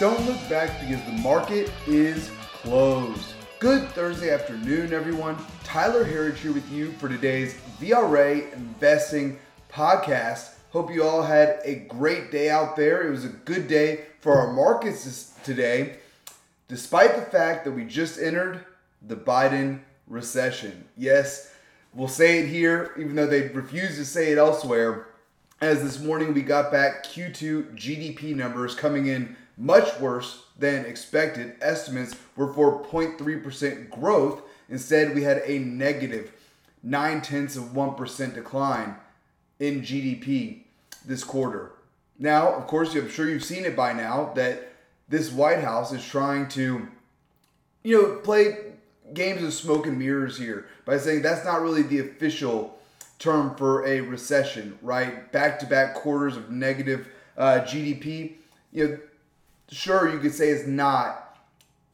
Don't look back because the market is closed. Good Thursday afternoon, everyone. Tyler Herriage here with you for today's VRA Investing Podcast. Hope you all had a great day out there. It was a good day for our markets today, despite the fact that we just entered the Biden recession. Yes, we'll say it here, even though they refuse to say it elsewhere. As this morning we got back Q2 GDP numbers coming in much worse than expected. Estimates were for 0.3% growth. Instead, we had a negative 9 tenths of 1% decline in GDP this quarter. Now, of course, I'm sure you've seen it by now that this White House is trying to, you know, play games of smoke and mirrors here by saying that's not really the official term for a recession, right? Back to back quarters of negative uh, GDP. You know, sure, you could say it's not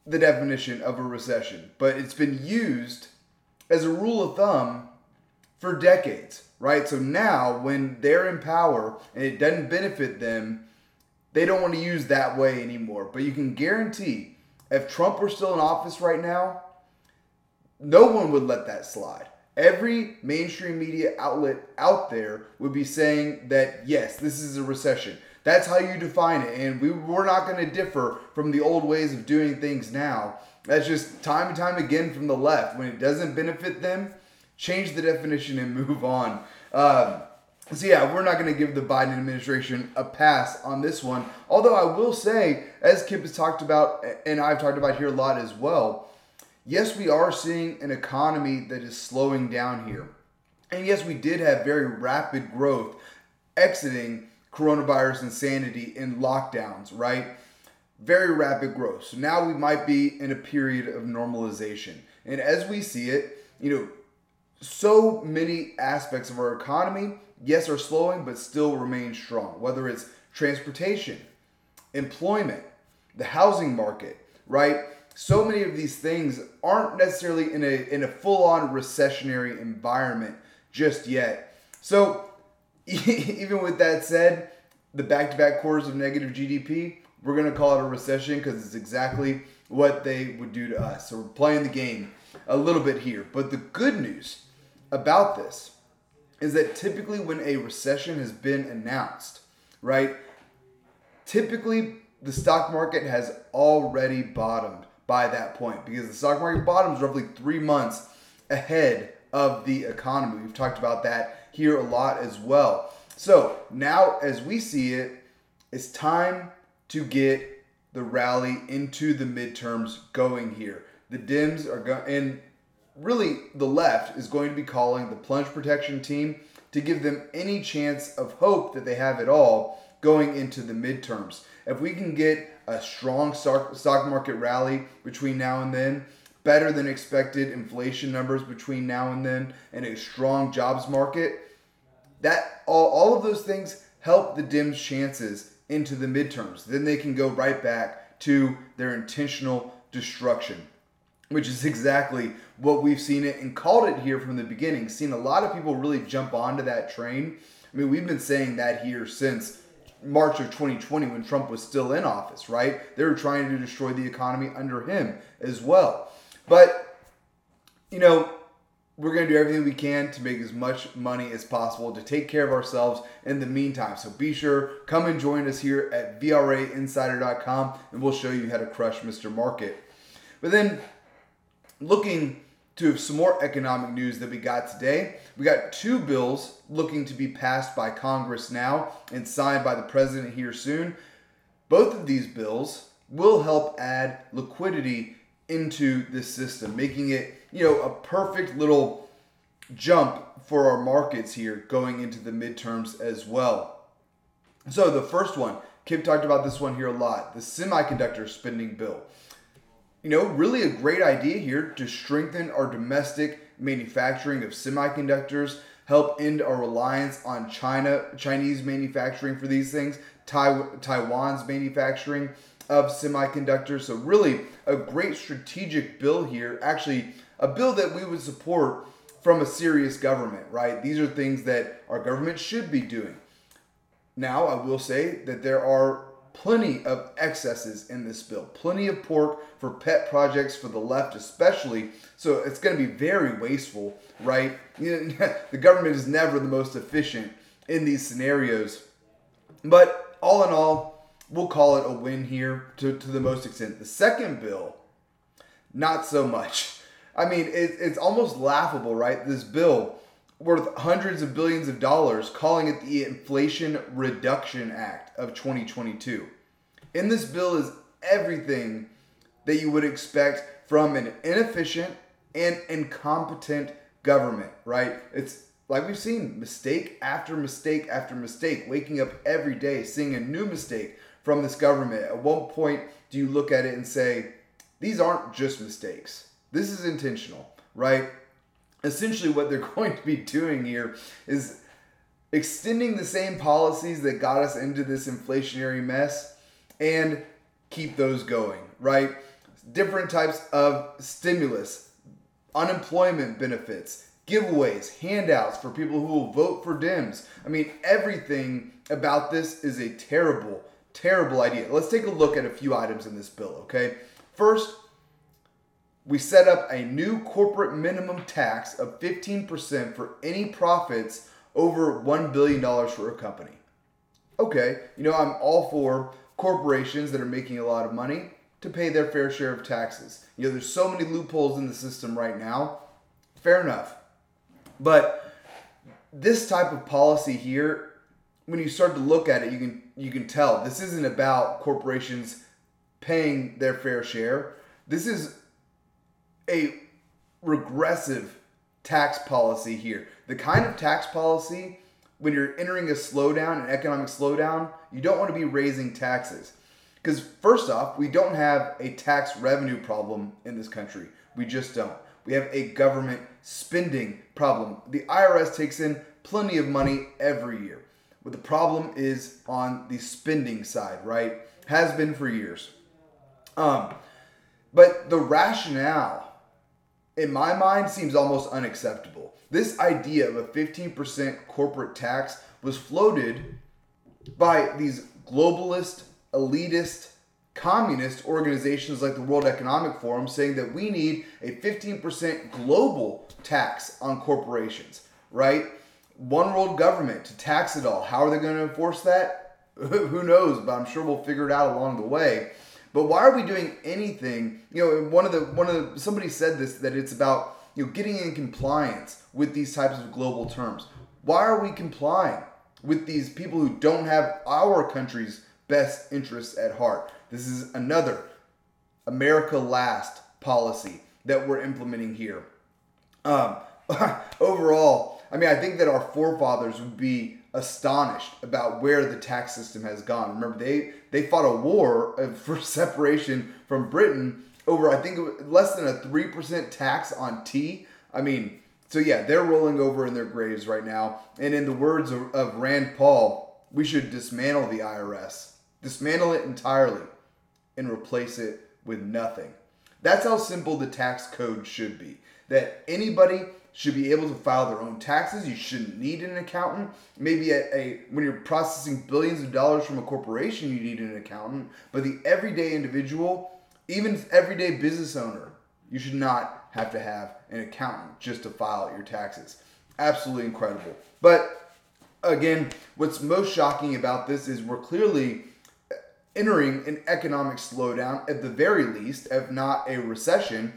the definition of a recession, but it's been used as a rule of thumb for decades, right? So now when they're in power and it doesn't benefit them, they don't want to use that way anymore. But you can guarantee if Trump were still in office right now, no one would let that slide. Every mainstream media outlet out there would be saying that yes, this is a recession. That's how you define it. And we, we're not going to differ from the old ways of doing things now. That's just time and time again from the left. When it doesn't benefit them, change the definition and move on. Um, so yeah, we're not going to give the Biden administration a pass on this one. Although I will say, as Kip has talked about, and I've talked about here a lot as well, yes, we are seeing an economy that is slowing down here. And yes, we did have very rapid growth exiting coronavirus insanity in lockdowns, right? Very rapid growth. So now we might be in a period of normalization. And as we see it, you know, so many aspects of our economy, yes, are slowing, but still remain strong. Whether it's transportation, employment, the housing market, right? So many of these things aren't necessarily in a in a full-on recessionary environment just yet. So even with that said, the back-to-back quarters of negative GDP, we're gonna call it a recession because it's exactly what they would do to us. So we're playing the game a little bit here. But the good news about this is that typically when a recession has been announced, right? Typically the stock market has already bottomed by that point because the stock market bottoms roughly three months ahead of the economy. We've talked about that here a lot as well. So now, as we see it, it's time to get the rally into the midterms going here. The Dems are going, and really the left is going to be calling the plunge protection team to give them any chance of hope that they have at all going into the midterms. If we can get a strong stock market rally between now and then, better than expected inflation numbers between now and then, and a strong jobs market, that all, all of those things help the Dems' chances into the midterms. Then they can go right back to their intentional destruction, which is exactly what we've seen it and called it here from the beginning. Seen a lot of people really jump onto that train. I mean, we've been saying that here since March of 2020 when Trump was still in office, right? They were trying to destroy the economy under him as well. But, you know, we're going to do everything we can to make as much money as possible to take care of ourselves in the meantime. So be sure, come and join us here at VRAinsider.com and we'll show you how to crush Mr. Market. But then, looking to some more economic news that we got today, we got two bills looking to be passed by Congress now and signed by the president here soon. Both of these bills will help add liquidity into this system, making it, you know, a perfect little jump for our markets here going into the midterms as well. So the first one, Kip talked about this one here a lot, the semiconductor spending bill. You know, really a great idea here to strengthen our domestic manufacturing of semiconductors, help end our reliance on China, Chinese manufacturing for these things, Taiwan's manufacturing of semiconductors. So, really, a great strategic bill here. Actually, a bill that we would support from a serious government, right? These are things that our government should be doing. Now, I will say that there are plenty of excesses in this bill, plenty of pork for pet projects for the left, especially. So it's going to be very wasteful, right? the government is never the most efficient in these scenarios. But all in all, we'll call it a win here to, to the most extent. The second bill, not so much. I mean, it, it's almost laughable, right? This bill worth hundreds of billions of dollars, calling it the Inflation Reduction Act of 2022. In this bill is everything that you would expect from an inefficient and incompetent government, right? It's like we've seen mistake after mistake after mistake, waking up every day seeing a new mistake from this government. At what point, do you look at it and say, these aren't just mistakes? This is intentional, right? Essentially, what they're going to be doing here is extending the same policies that got us into this inflationary mess and keep those going, right? Different types of stimulus, unemployment benefits, giveaways, handouts for people who will vote for Dems. I mean, everything about this is a terrible, terrible idea. Let's take a look at a few items in this bill, okay? First, we set up a new corporate minimum tax of 15% for any profits over $1 billion for a company. Okay, you know, I'm all for corporations that are making a lot of money to pay their fair share of taxes. You know, there's so many loopholes in the system right now. Fair enough. But this type of policy here, when you start to look at it, you can you can tell this isn't about corporations paying their fair share. This is a regressive tax policy here. The kind of tax policy when you're entering a slowdown, an economic slowdown, you don't want to be raising taxes. Because, first off, we don't have a tax revenue problem in this country. We just don't. We have a government spending problem. The IRS takes in plenty of money every year. But the problem is on the spending side, right? Has been for years. Um, but the rationale, in my mind, seems almost unacceptable. This idea of a 15% corporate tax was floated by these globalist, elitist, communist organizations like the World Economic Forum saying that we need a 15% global tax on corporations, right? One world government to tax it all. How are they going to enforce that? Who knows, but I'm sure we'll figure it out along the way. But why are we doing anything? You know, one of the one of the, somebody said this that it's about you know getting in compliance with these types of global terms. Why are we complying with these people who don't have our country's best interests at heart? This is another America Last policy that we're implementing here. Um, overall, I mean, I think that our forefathers would be astonished about where the tax system has gone. Remember, they they fought a war for separation from Britain over I think less than a three percent tax on tea. I mean, so yeah, they're rolling over in their graves right now. And in the words of, of Rand Paul, we should dismantle the IRS, dismantle it entirely, and replace it with nothing. That's how simple the tax code should be. That anybody should be able to file their own taxes. You shouldn't need an accountant. Maybe at a when you're processing billions of dollars from a corporation, you need an accountant. But the everyday individual, even everyday business owner, you should not have to have an accountant just to file your taxes. Absolutely incredible. But again, what's most shocking about this is we're clearly entering an economic slowdown at the very least, if not a recession.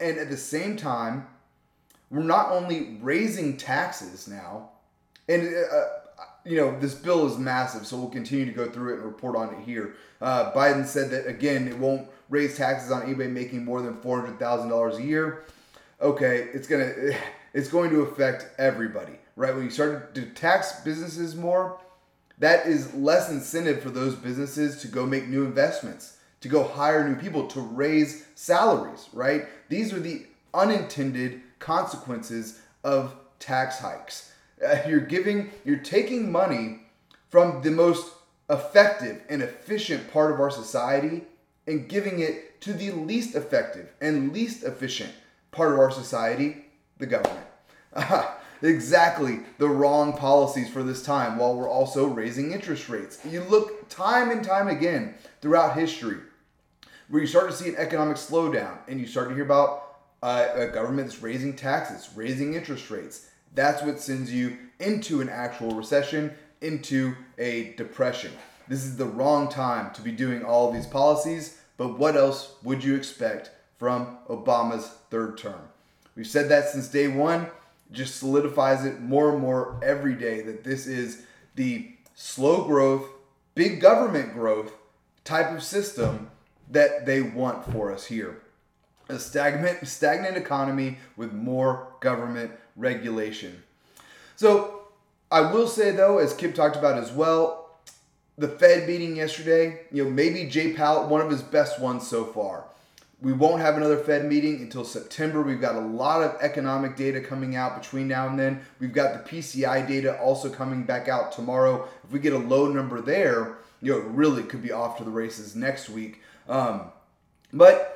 And at the same time, we're not only raising taxes now, and uh, uh, you know this bill is massive, so we'll continue to go through it and report on it here. Uh, Biden said that again, it won't raise taxes on anybody making more than four hundred thousand dollars a year. Okay, it's gonna it's going to affect everybody, right? When you start to tax businesses more, that is less incentive for those businesses to go make new investments, to go hire new people, to raise salaries, right? These are the unintended consequences of tax hikes. Uh, you're giving, you're taking money from the most effective and efficient part of our society and giving it to the least effective and least efficient part of our society, the government. Exactly the wrong policies for this time while we're also raising interest rates. You look time and time again throughout history where you start to see an economic slowdown and you start to hear about uh, a government that's raising taxes, raising interest rates. That's what sends you into an actual recession, into a depression. This is the wrong time to be doing all these policies, but what else would you expect from Obama's third term? We've said that since day one, just solidifies it more and more every day that this is the slow growth, big government growth type of system that they want for us here. A stagnant, stagnant economy with more government regulation. So, I will say though, as Kip talked about as well, the Fed meeting yesterday, you know, maybe Jay Powell, one of his best ones so far. We won't have another Fed meeting until September. We've got a lot of economic data coming out between now and then. We've got the PCE data also coming back out tomorrow. If we get a low number there, you know, it really could be off to the races next week. Um, but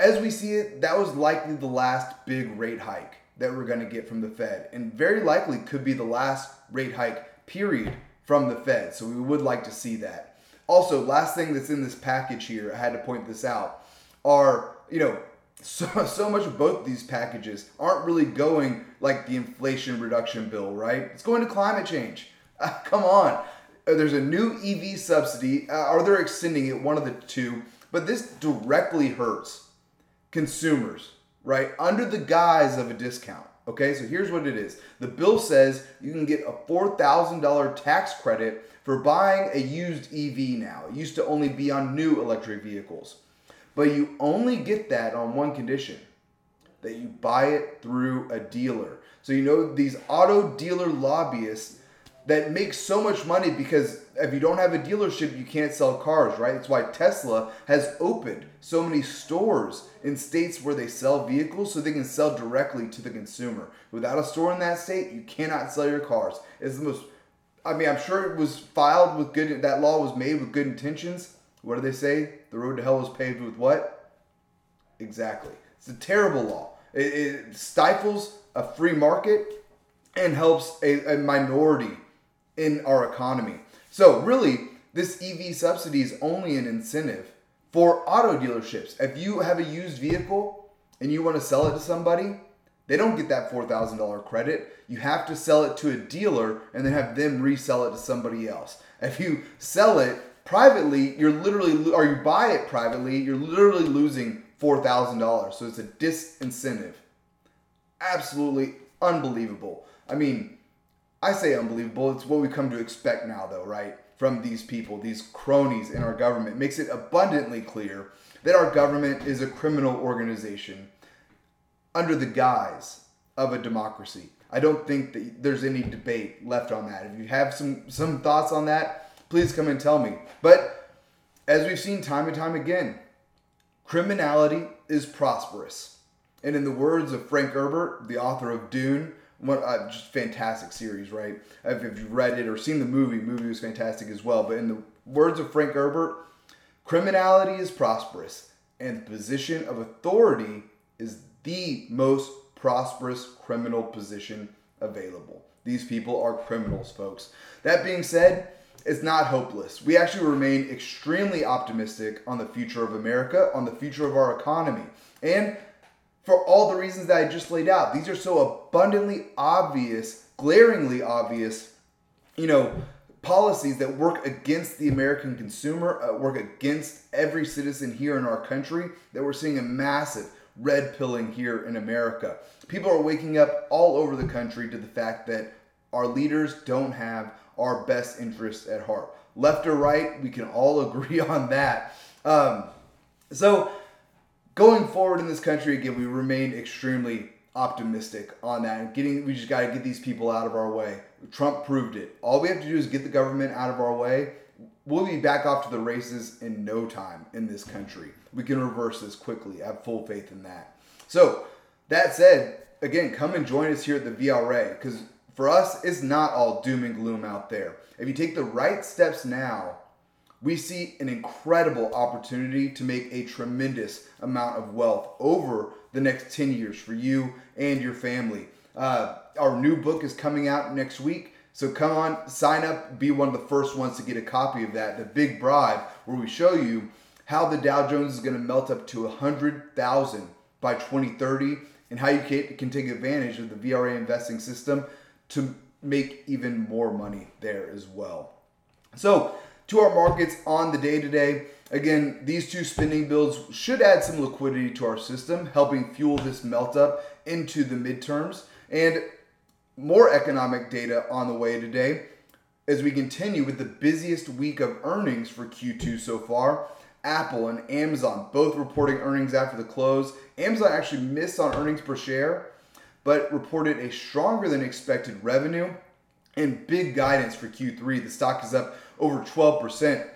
as we see it, that was likely the last big rate hike that we're going to get from the Fed, and very likely could be the last rate hike period from the Fed. So we would like to see that. Also, last thing that's in this package here, I had to point this out, are you know so, so much of both these packages aren't really going like the inflation reduction bill, right? It's going to climate change. Uh, come on. Uh, there's a new EV subsidy, uh, or they're extending it, one of the two, but this directly hurts consumers, right? Under the guise of a discount. Okay, so here's what it is the bill says you can get a $4,000 tax credit for buying a used EV now. It used to only be on new electric vehicles. But you only get that on one condition that you buy it through a dealer. So you know these auto dealer lobbyists that make so much money because if you don't have a dealership, you can't sell cars, right? That's why Tesla has opened so many stores in states where they sell vehicles so they can sell directly to the consumer. Without a store in that state, you cannot sell your cars. It's the most I mean, I'm sure it was filed with good that law was made with good intentions. What do they say? The road to hell is paved with what? Exactly. It's a terrible law. It, it stifles a free market and helps a, a minority in our economy. So, really, this EV subsidy is only an incentive for auto dealerships. If you have a used vehicle and you want to sell it to somebody, they don't get that $4,000 credit. You have to sell it to a dealer and then have them resell it to somebody else. If you sell it privately, you're literally, or you buy it privately, you're literally losing $4,000. So it's a disincentive. Absolutely unbelievable. I mean, I say unbelievable. It's what we come to expect now, though, right? From these people, these cronies in our government, makes it abundantly clear that our government is a criminal organization under the guise of a democracy. I don't think that there's any debate left on that. If you have some some thoughts on that, please come and tell me. But as we've seen time and time again, criminality is prosperous. And in the words of Frank Herbert, the author of Dune, what uh, just fantastic series, right? If, if you've read it or seen the movie, movie was fantastic as well. But in the words of Frank Herbert, criminality is prosperous, and the position of authority is the most prosperous criminal position available. These people are criminals, folks. That being said, it's not hopeless. We actually remain extremely optimistic on the future of America, on the future of our economy. And for all the reasons that I just laid out. These are so abundantly obvious, glaringly obvious, you know, policies that work against the American consumer, uh, work against every citizen here in our country, that we're seeing a massive red pilling here in America. People are waking up all over the country to the fact that our leaders don't have our best interests at heart. Left or right, we can all agree on that. Um, so, going forward in this country again, we remain extremely optimistic on that. And getting, we just got to get these people out of our way. Trump proved it. All we have to do is get the government out of our way. We'll be back off to the races in no time in this country. We can reverse this quickly. I have full faith in that. So, that said, again, come and join us here at the VRA because for us, it's not all doom and gloom out there. If you take the right steps now, we see an incredible opportunity to make a tremendous amount of wealth over the next 10 years for you and your family. Uh, our new book is coming out next week. So come on, sign up, be one of the first ones to get a copy of that. The Big Bribe, where we show you how the Dow Jones is going to melt up to 100,000 by 2030 and how you can take advantage of the VRA investing system to make even more money there as well. So, to our markets on the day today, again, these two spending bills should add some liquidity to our system, helping fuel this melt up into the midterms. And more economic data on the way today as we continue with the busiest week of earnings for Q2 so far. Apple and Amazon both reporting earnings after the close. Amazon actually missed on earnings per share, but reported a stronger than expected revenue and big guidance for Q3. The stock is up over 12%,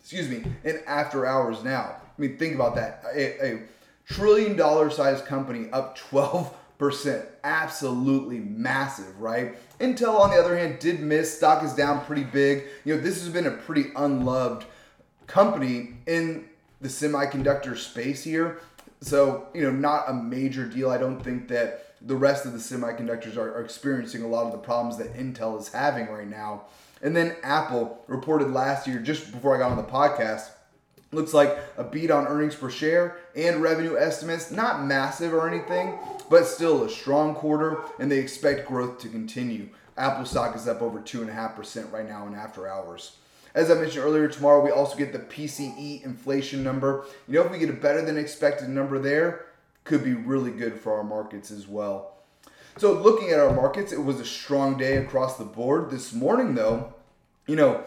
excuse me, in after hours now. I mean, think about that. A, a trillion dollar size company up 12 percent. Absolutely massive right? Intel on the other hand did miss. Stock is down pretty big. You know this has been a pretty unloved company in the semiconductor space here. So you know not a major deal. I don't think that the rest of the semiconductors are, are experiencing a lot of the problems that intel is having right now and then apple reported last year just before i got on the podcast Looks like a beat on earnings per share and revenue estimates. Not massive or anything, but still a strong quarter, and they expect growth to continue. Apple stock is up over 2.5% right now in after hours. As I mentioned earlier, tomorrow we also get the PCE inflation number. You know, if we get a better than expected number there, could be really good for our markets as well. So, looking at our markets, it was a strong day across the board. This morning, though, you know,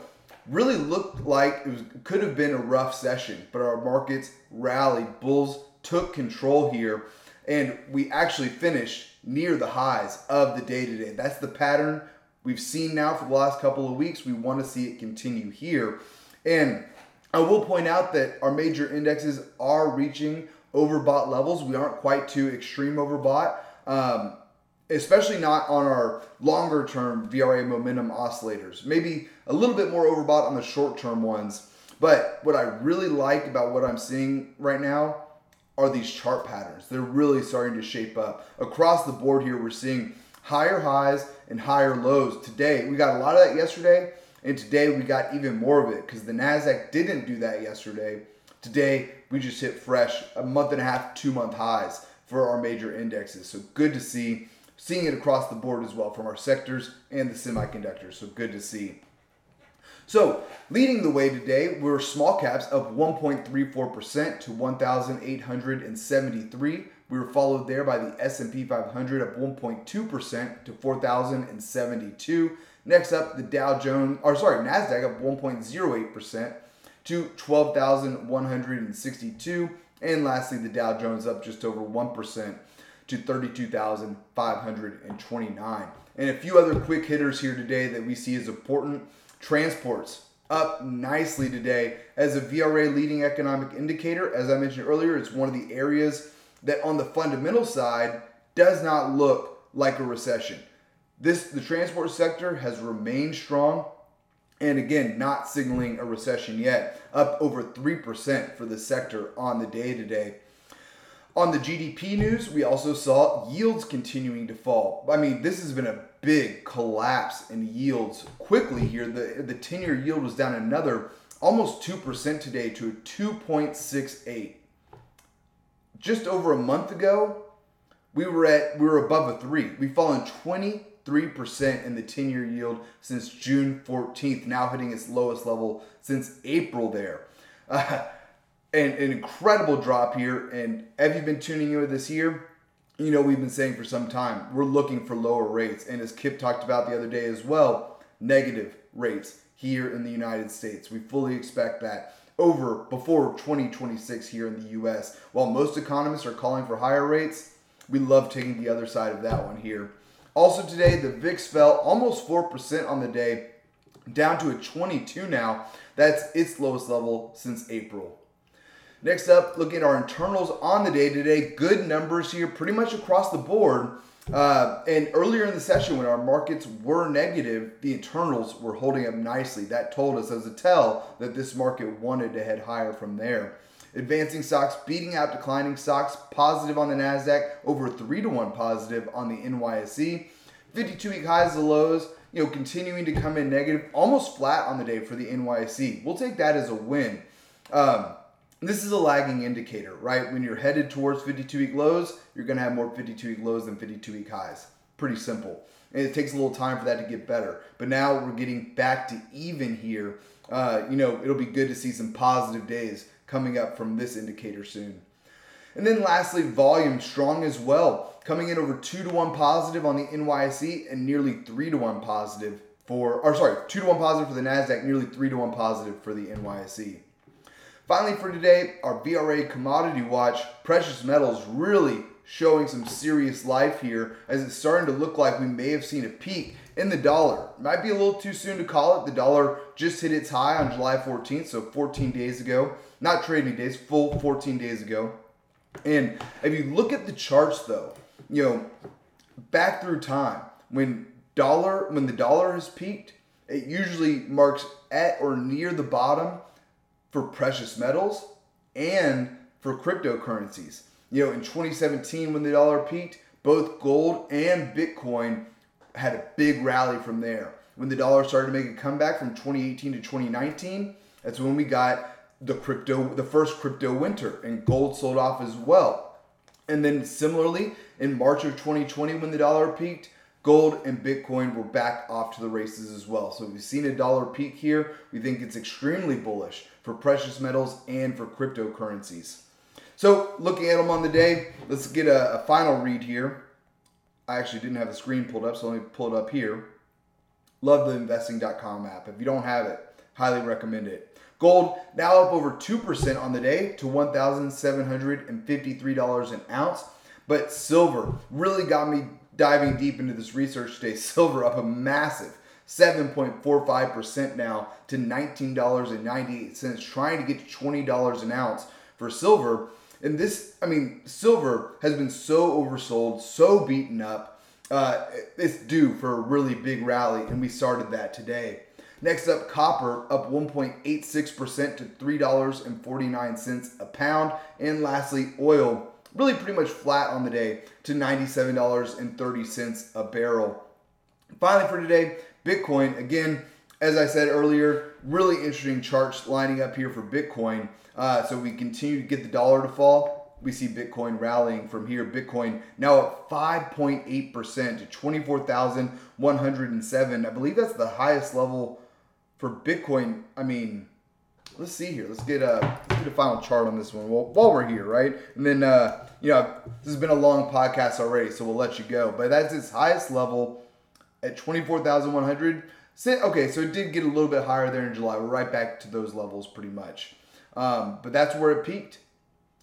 really looked like it was, could have been a rough session, but our markets rallied. Bulls took control here, and we actually finished near the highs of the day today. That's the pattern we've seen now for the last couple of weeks. We want to see it continue here. And I will point out that our major indexes are reaching overbought levels. We aren't quite too extreme overbought. Um, especially not on our longer term VRA momentum oscillators. Maybe a little bit more overbought on the short term ones. But what I really like about what I'm seeing right now are these chart patterns. They're really starting to shape up. Across the board here, we're seeing higher highs and higher lows. Today, we got a lot of that yesterday, and today we got even more of it because the NASDAQ didn't do that yesterday. Today, we just hit fresh a month and a half, two month highs for our major indexes. So good to see seeing it across the board as well from our sectors and the semiconductors. So good to see. So, leading the way today we were small caps of 1.34% to 1,873. We were followed there by the S&P 500 up 1.2% to 4,072. Next up, the Dow Jones, or sorry, Nasdaq up 1.08% to 12,162. And lastly, the Dow Jones up just over 1% to 32,529. And a few other quick hitters here today that we see as important. Transports up nicely today as a VRA leading economic indicator. As I mentioned earlier, it's one of the areas that on the fundamental side does not look like a recession. This the transport sector has remained strong and again not signaling a recession yet, up over 3% for the sector on the day today. On the GDP news, we also saw yields continuing to fall. I mean, this has been a big collapse in yields quickly here. The, the 10 year yield was down another almost 2% today to 2.68. Just over a month ago, we were at we were above a 3. We've fallen 23% in the 10 year yield since June 14th, now hitting its lowest level since April there. Uh, an, an incredible drop here. And have you been tuning in this year? You know, we've been saying for some time, we're looking for lower rates. And as Kip talked about the other day as well, negative rates here in the United States. We fully expect that over before 2026 here in the US. While most economists are calling for higher rates, we love taking the other side of that one here. Also today, the VIX fell almost 4% on the day, down to a 22 now. That's its lowest level since April. Next up, looking at our internals on the day today. Good numbers here, pretty much across the board. Uh, and earlier in the session, when our markets were negative, the internals were holding up nicely. That told us as a tell that this market wanted to head higher from there. Advancing stocks beating out declining stocks, positive on the NASDAQ, over 3 to 1 positive on the NYSE. 52 week highs and lows, you know, continuing to come in negative, almost flat on the day for the NYSE. We'll take that as a win. Um, this is a lagging indicator, right? When you're headed towards 52 week lows, you're going to have more 52 week lows than 52 week highs. Pretty simple. And it takes a little time for that to get better. But now we're getting back to even here. Uh, you know, it'll be good to see some positive days coming up from this indicator soon. And then lastly, volume strong as well, coming in over two to one positive on the NYSE and nearly three to one positive for, or sorry, two to one positive for the NASDAQ, nearly three to one positive for the NYSE. Finally, for today, our VRA commodity watch, precious metals really showing some serious life here as it's starting to look like we may have seen a peak in the dollar. Might be a little too soon to call it. The dollar just hit its high on July 14th, so 14 days ago. Not trading days, full 14 days ago. And if you look at the charts though, you know, back through time, when dollar when the dollar has peaked, it usually marks at or near the bottom for precious metals and for cryptocurrencies. You know, in 2017 when the dollar peaked, both gold and Bitcoin had a big rally from there. When the dollar started to make a comeback from 2018 to 2019, that's when we got the crypto, the first crypto winter, and gold sold off as well. And then similarly, in March of 2020, when the dollar peaked, gold and Bitcoin were back off to the races as well. So we've seen a dollar peak here. We think it's extremely bullish for precious metals and for cryptocurrencies. So looking at them on the day, let's get a, a final read here. I actually didn't have the screen pulled up, so let me pull it up here. Love the investing.com app. If you don't have it, highly recommend it. Gold now up over 2% on the day to $1,753 an ounce. But silver really got me diving deep into this research today. Silver up a massive 7.45% now to $19.98, trying to get to $20 an ounce for silver. And this, I mean, silver has been so oversold, so beaten up. Uh, it's due for a really big rally, and we started that today. Next up, copper up 1.86% to $3.49 a pound. And lastly, oil really pretty much flat on the day to $97.30 a barrel. Finally, for today, Bitcoin, again, as I said earlier, really interesting charts lining up here for Bitcoin. Uh, so we continue to get the dollar to fall. We see Bitcoin rallying from here. Bitcoin now up 5.8% to 24,107. I believe that's the highest level for Bitcoin, I mean, let's see here. Let's get a let's get a final chart on this one while, while we're here, right? And then uh, you know this has been a long podcast already, so we'll let you go. But that's its highest level at twenty four thousand one hundred. Okay, so it did get a little bit higher there in July. We're right back to those levels pretty much. Um, but that's where it peaked.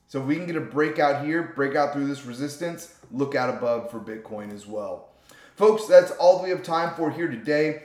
So if we can get a breakout here, breakout through this resistance, look out above for Bitcoin as well. Folks, that's all we have time for here today.